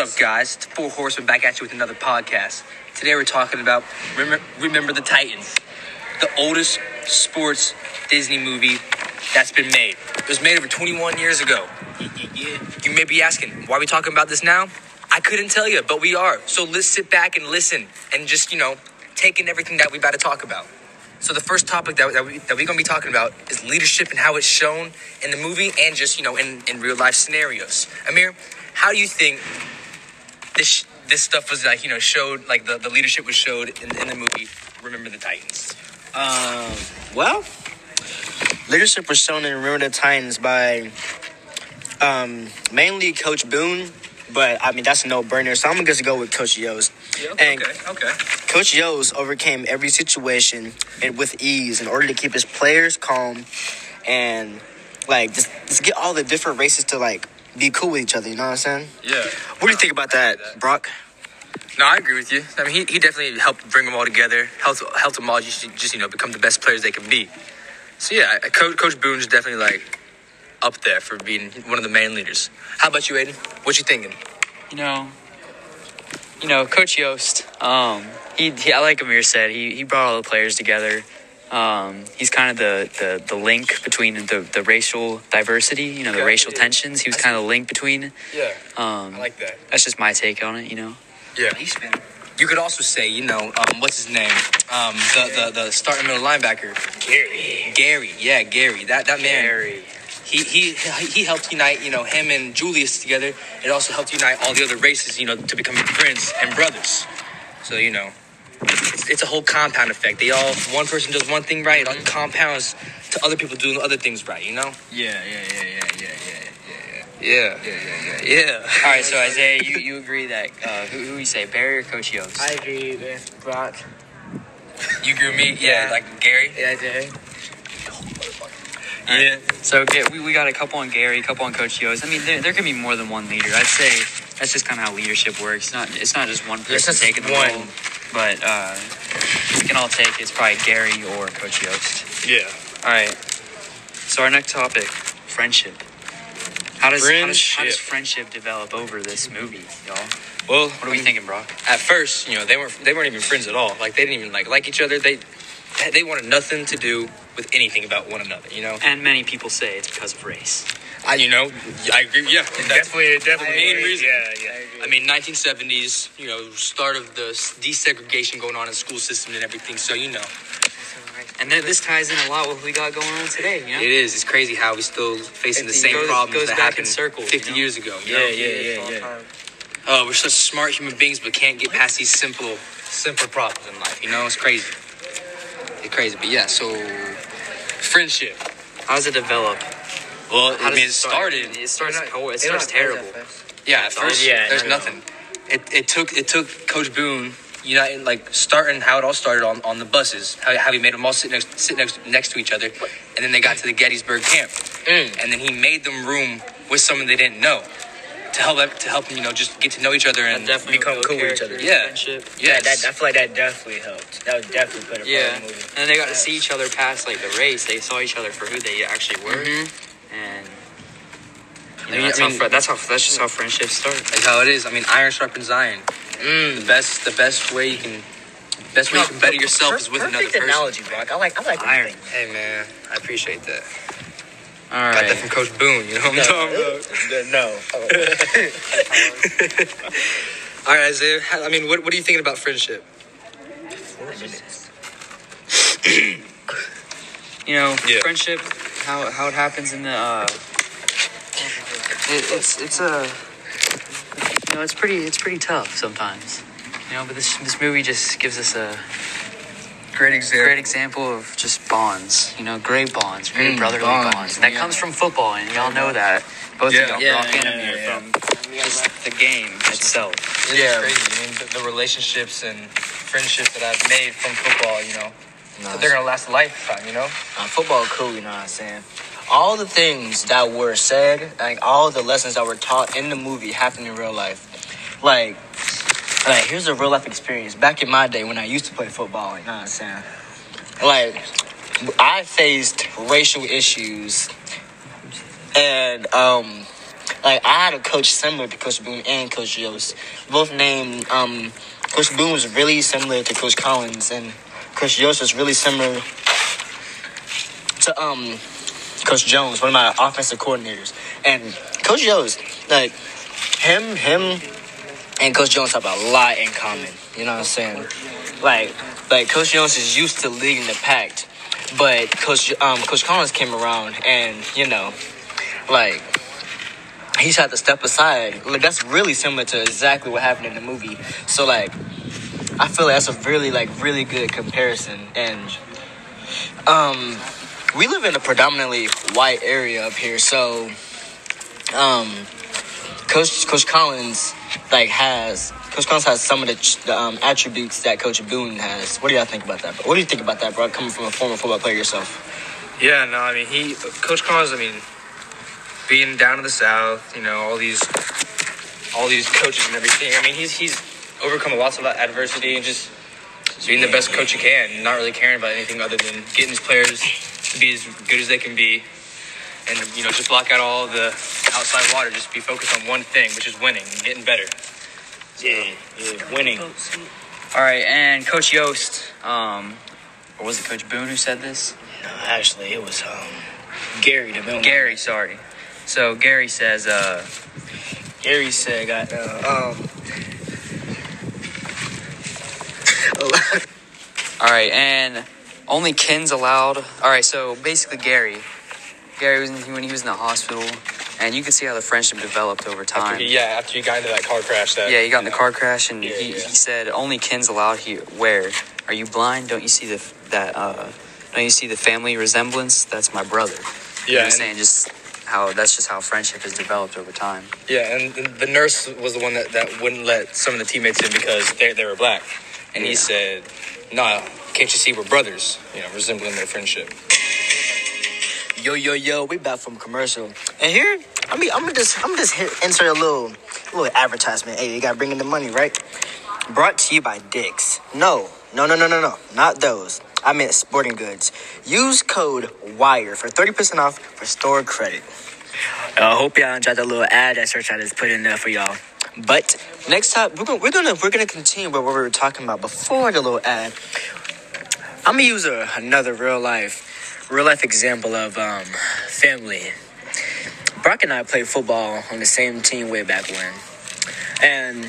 up, guys? It's Four Horsemen back at you with another podcast. Today we're talking about Remember, Remember the Titans, the oldest sports Disney movie that's been made. It was made over 21 years ago. You may be asking, why are we talking about this now? I couldn't tell you, but we are. So let's sit back and listen and just, you know, take in everything that we're about to talk about. So the first topic that, that, we, that we're going to be talking about is leadership and how it's shown in the movie and just, you know, in, in real life scenarios. Amir, how do you think this this stuff was like, you know, showed, like the, the leadership was showed in, in the movie Remember the Titans? Um, well, leadership was shown in Remember the Titans by um, mainly Coach Boone, but I mean that's a no-brainer. So I'm gonna just go with Coach Yoast. And okay, okay. Coach Yoast overcame every situation with ease in order to keep his players calm and like just, just get all the different races to like be cool with each other. You know what I'm saying? Yeah. What do you think about that, Brock? No, I agree with you. I mean, he, he definitely helped bring them all together, helped helped them all just, just you know become the best players they can be. So yeah, Coach Coach Boone's definitely like up there for being one of the main leaders. How about you, Aiden? What you thinking? You know, you know, Coach Yoast. Um, he, he, I like Amir said, he he brought all the players together. Um, he's kind of the, the, the link between the, the racial diversity, you know, the racial yeah. tensions. He was I kind of the link between. Yeah, Um, I like that. that's just my take on it, you know. Yeah. You could also say, you know, um, what's his name? Um, the, the the starting middle linebacker, Gary. Gary, yeah, Gary. That that man. Gary. He, he he helped unite you know him and Julius together. It also helped unite all the other races you know to become friends and brothers. So you know, it's, it's a whole compound effect. They all one person does one thing right, it all compounds to other people doing other things right. You know? Yeah, yeah, yeah, yeah, yeah, yeah, Yeah. yeah, yeah, yeah. Yeah. All right, so Isaiah, you, you agree that uh, who, who you say, Barry or Coach Yoast? I agree with Brock. You agree with me? Yeah, Yeah. like Gary. Yeah, I do. Yeah. So get, we, we got a couple on Gary, a couple on Coach Yoast. I mean, there, there can be more than one leader. I'd say that's just kind of how leadership works. It's not it's not just one person just taking the one. role, but uh, we can all take it's probably Gary or Coach Yoast. Yeah. All right. So our next topic, friendship. How does, how does how does Friendship. friendship develop over this movie, y'all? Well, What are we thinking, bro? at first, you know, they weren't they weren't even friends at all. Like they didn't even like like each other. They they wanted nothing to do with anything about one another. You know, And many people say it's because of race. I you know I agree. Yeah, that's Definitely, definitely. the main reason. Yeah, yeah. I mean, 1970s, you know, start of the desegregation going on in the school system and everything. So you know, And then this ties in a lot with what we got going on today, you know? it is. It's crazy how we still facing the same goes- problems goes that back in happened circles, 50 you know? years ago. You Yeah, know? yeah, yeah, yeah. Oh, we're such smart human beings, but can't get past these simple, simple problems in life. You know, it's crazy. It's crazy, but yeah. So, friendship. How does it develop? Well, How I does mean, it started. It starts. Oh, it starts terrible. Yeah, at first, yeah, there's no, no. nothing. It, it took it took Coach Boone, you know, and, like starting how it all started on, on the buses. How, how he made them all sit next sit next next to each other, and then they got to the Gettysburg camp, Mm. and then he made them room with someone they didn't know to help them to help them, you know, just get to know each other and Definitely become build cool with each other. character, Yeah. friendship. Yes. That, I feel like that definitely helped. That would definitely put a part Yeah, in the movie. and then they got to see each other past like the race. They saw each other for who they actually were, Mhm. and I you know, mean- that's, I how mean- fri- that's how that's just how friendships start. That's how it is. I mean, iron sharpens iron. Mm. The best the best way you can best way you can better yourself is with another person. analogy, Brock. I like. I like Iron. Hey man, I appreciate that. All right. Got that from Coach Boone. You know what I'm talking about. No. All right, Isaiah. I mean, what, what are you thinking about friendship? you know, Yeah. friendship. How how it happens in the. Uh, it, it's it's a. You know, it's pretty it's pretty tough sometimes. You know, but this this movie just gives us a Great example. great example of just bonds. You know, great bonds, great Mm, brotherly bonds, bonds. That yeah. comes from football, and y'all know that. Both Yeah. of y'all, Yeah, Brock and yeah, Amir, yeah. from the game itself. Yeah, crazy. I mean, the, the relationships and friendships that I've made from football, you know, Nah, they're gonna last a lifetime. You know. uh, football cool, you know what I'm saying? All the things that were said, like all the lessons that were taught in the movie happened in real life. Like, like here's a real life experience. Back in my day when I used to play football, you know what I'm saying? Like, I faced racial issues, and um, like I had a coach similar to Coach Boone and Coach Yoast. Both named um, Coach Boone was really similar to Coach Collins, and Coach Yoast is really similar to um, Coach Jones, one of my offensive coordinators. And Coach Yoast, like him, him, and Coach Jones have a lot in common. You know what I'm saying? Like, like Coach Jones is used to leading the pack, but Coach um, Coach Collins came around, and you know, like he's had to step aside. Like that's really similar to exactly what happened in the movie. So like, I feel like that's a really like really good comparison, and um, we live in a predominantly white area up here, so um, Coach Coach Collins like has Coach Collins has some of the, the um, attributes that Coach Boone has. What do y'all think about that? What do you think about that, bro? Coming from a former football player yourself. Yeah, no, I mean he, Coach Collins. I mean, being down in the South, you know, all these, all these coaches and everything. I mean, he's he's overcome a lots of adversity and just being the best coach you can, not really caring about anything other than getting his players to be as good as they can be, and you know, just block out all the outside water. Just be focused on one thing, which is winning, and getting better. Yeah, yeah, winning. All right, and Coach Yoast, um, or was it Coach Boone who said this? No, actually, it was um Gary the Bill. Gary, sorry. So Gary says, uh, Gary said, "Got uh, um." All right, and only kins allowed. All right, so basically Gary, Gary was in, when he was in the hospital, and you can see how the friendship developed over After time. he, yeah, after you got into that car crash, that Yeah, he got in the car crash, and Yeah, he, yeah. he said, "Only kins allowed here." Where are you blind? Don't you see the that? Uh, don't you see the family resemblance? That's my brother. Yeah, and- saying just how that's just how friendship has developed over time. Yeah, and the- the nurse was the one that, that wouldn't let some of the teammates in because they, they were black. And he said, Nah, can't you see we're brothers? You know, resembling their friendship. Yo, yo, yo, we back from commercial. And here, I mean, I'm gonna just, I'm just hit, insert a little, little advertisement. Hey, you gotta bring in the money, right? Brought to you by Dick's. No, no, no, no, no, no, not those. I meant sporting goods. Use code WIRE for 30% off for store credit. I hope y'all enjoyed the little ad that Search I just put in there for y'all. But next time we're gonna we're gonna we're gonna continue with what we were talking about before the little ad. I'm gonna use a, another real life real life example of um, family. Brock and I played football on the same team way back when, and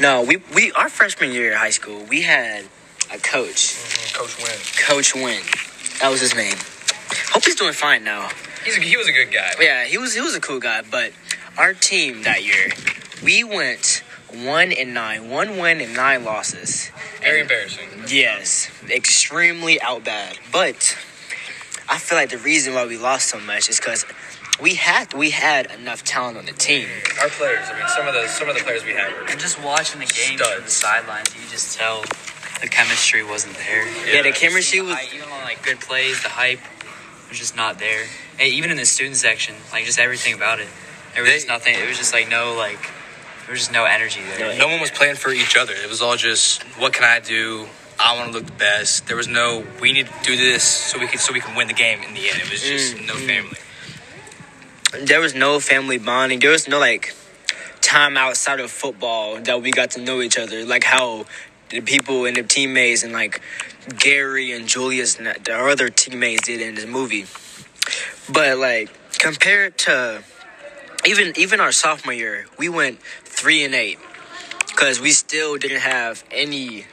no, we we our freshman year of high school we had a coach, Coach Win. Coach Win. That was his name. Hope he's doing fine now. He's a, he was a good guy. Yeah, he was he was a cool guy, but our team that year, we went one and nine, one win and nine losses. Very embarrassing. Yes, extremely out bad. But I feel like the reason why we lost so much is because we had we had enough talent on the team. Our players, I mean, some of the some of the players we had were And just watching the game from the sidelines, you just tell the chemistry wasn't there. Yeah, the Yeah. chemistry The was. hype, even on like good plays, the hype was just not there. Hey, even in the student section, like just everything about it, there was They- just nothing. It was just like no like, there was just no energy there. no one was playing for each other. It was all just, what can I do? I want to look the best. There was no, we need to do this so we can so we can win the game in the end. It was just Mm, no family. There was no family bonding. There was no like time outside of football that we got to know each other. Like how the people and the teammates and like Gary and Julius and the other teammates did in this movie. But like compared to even even our sophomore year, we went three and eight because we still didn't have any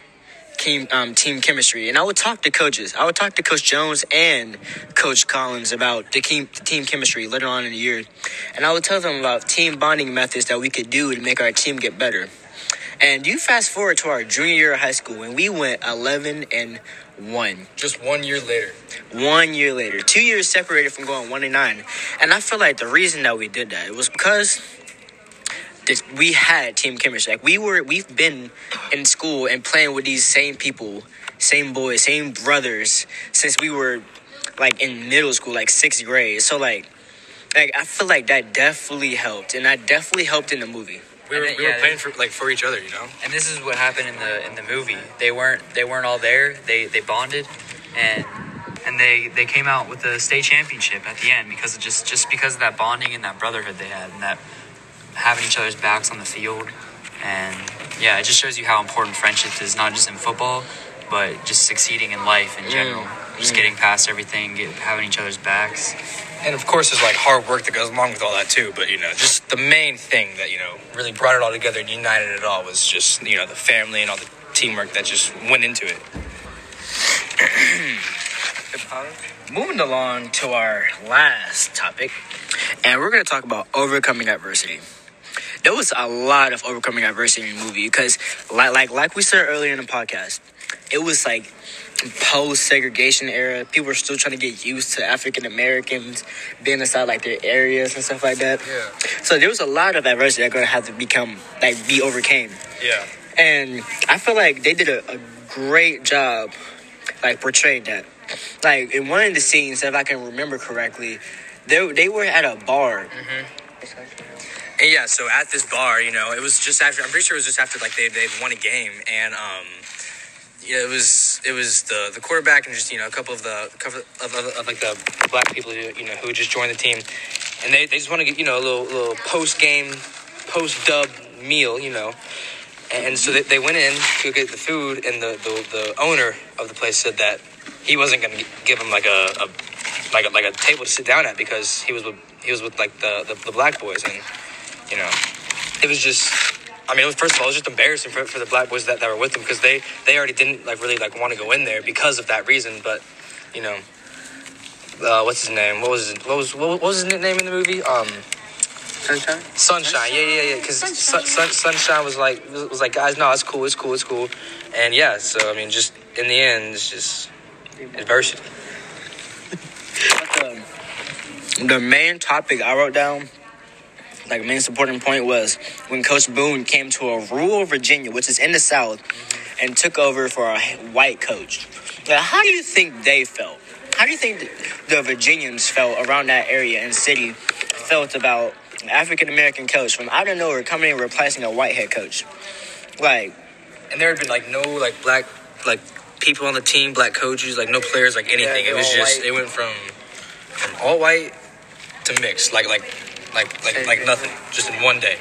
team um, team chemistry. And I would talk to coaches. I would talk to Coach Jones and Coach Collins about the team the team chemistry later on in the year, and I would tell them about team bonding methods that we could do to make our team get better. And you fast forward to our junior year of high school, and we went eleven and one. Just one year later. One year later, two years separated from going one and nine, and I feel like the reason that we did that it was because this, we had team chemistry. Like we were, we've been in school and playing with these same people, same boys, same brothers since we were like in middle school, like sixth grade. So like, like I feel like that definitely helped, and that definitely helped in the movie. We were, And then- we were yeah, playing for like for each other, you know. And this is what happened in the in the movie. They weren't they weren't all there. They they bonded, and and and they they came out with the state championship at the end because of just just because of that bonding and that brotherhood they had and that having each other's backs on the field. And yeah, it just shows you how important friendship is, not just in football, but just succeeding in life in mm, general. Just mm. getting past everything, get, having each other's backs. And of course, there's like hard work that goes along with all that too. But you know, just the main thing that you know really brought it all together and united it all was just you know the family and all the teamwork that just went into it. Moving along to our last topic, and we're going to talk about overcoming adversity. There was a lot of overcoming adversity in the movie because, like, like, like we said earlier in the podcast, it was like post segregation era. People were still trying to get used to African Americans being inside like their areas and stuff like that. Yeah. So there was a lot of adversity that going to have to become like be overcame. Yeah. And I feel like they did a, a great job, like portraying that. Like in one of the scenes, if I can remember correctly, they they were at a bar. Mm-hmm. And yeah, so at this bar, you know, it was just after. I'm pretty sure it was just after like they they won a game, and um, know, it was it was the the quarterback and just you know a couple of the couple of, of, of like the black people who you know who just joined the team, and they, they just want to get you know a little little post game, post dub meal, you know. And so they, they went in to get the food, and the, the, the owner of the place said that he wasn't going to give him like a, a like a, like a table to sit down at because he was with he was with like the, the, the black boys, and you know, it was just. I mean, it was first of all, it was just embarrassing for, for the black boys that, that were with them because they they already didn't like really like want to go in there because of that reason. But you know, uh, what's his name? What was his, what was what was his name in the movie? Um, Sunshine. Sunshine. Yeah, yeah, yeah. Because sun, sun, Sunshine was like was like guys, no, it's cool, it's cool, it's cool. And yeah, so I mean, just in the end, it's just adversity. The, the main topic I wrote down, like main supporting point was when Coach Boone came to a rural Virginia, which is in the South, and took over for a white coach. Now, how do you think they felt? How do you think the Virginians felt around that area and city felt about an African American coach from out of nowhere coming and replacing a white head coach? Like, And there had been like no like black like people on the team, black coaches, like no players, like anything. they're it was just white. it went from from all white to mixed, like like like like like nothing, just in one day.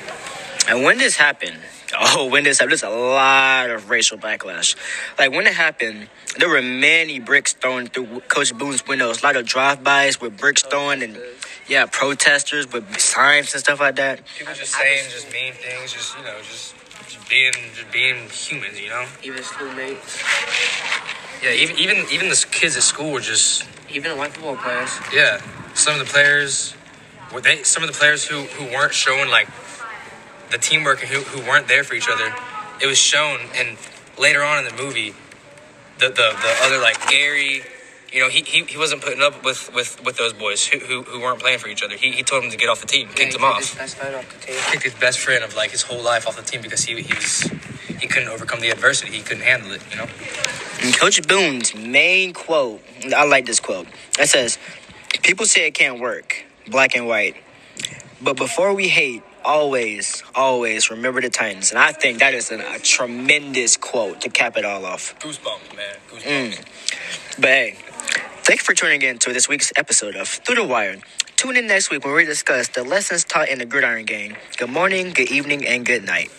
And when this happened, oh, when this happened, there's a lot of racial backlash. Like when it happened, there were many bricks thrown through Coach Boone's windows. A lot of drive-bys with bricks oh, thrown, and yeah, protesters with signs and stuff like that. People just saying just mean things, just you know, just, just being just being humans, you know. Even schoolmates, Yeah, even even even the kids at school were just even the white football players. yeah. Some of the players were they some of the players who who weren't showing like the teamwork and who who weren't there for each other. It was shown, and later on in the movie, the the, the other like Gary. You know, he, he, he wasn't putting up with, with, with those boys who, who, who weren't playing for each other. He, he told them to get off the team, kicked them off. Best friend off the team. kicked his best friend of like his whole life off the team because he, he was he couldn't overcome the adversity. He couldn't handle it. You know. And Coach Boone's main quote, I like this quote. It says, People say it can't work, black and white. But before we hate, always, always remember the Titans. And I think that is an, a tremendous quote to cap it all off. Goosebumps, man. Goosebumps. Mm. But hey, thank you for tuning in to this week's episode of Through the Wire. Tune in next week when we discuss the lessons taught in the Gridiron Game. Good morning, good evening, and good night.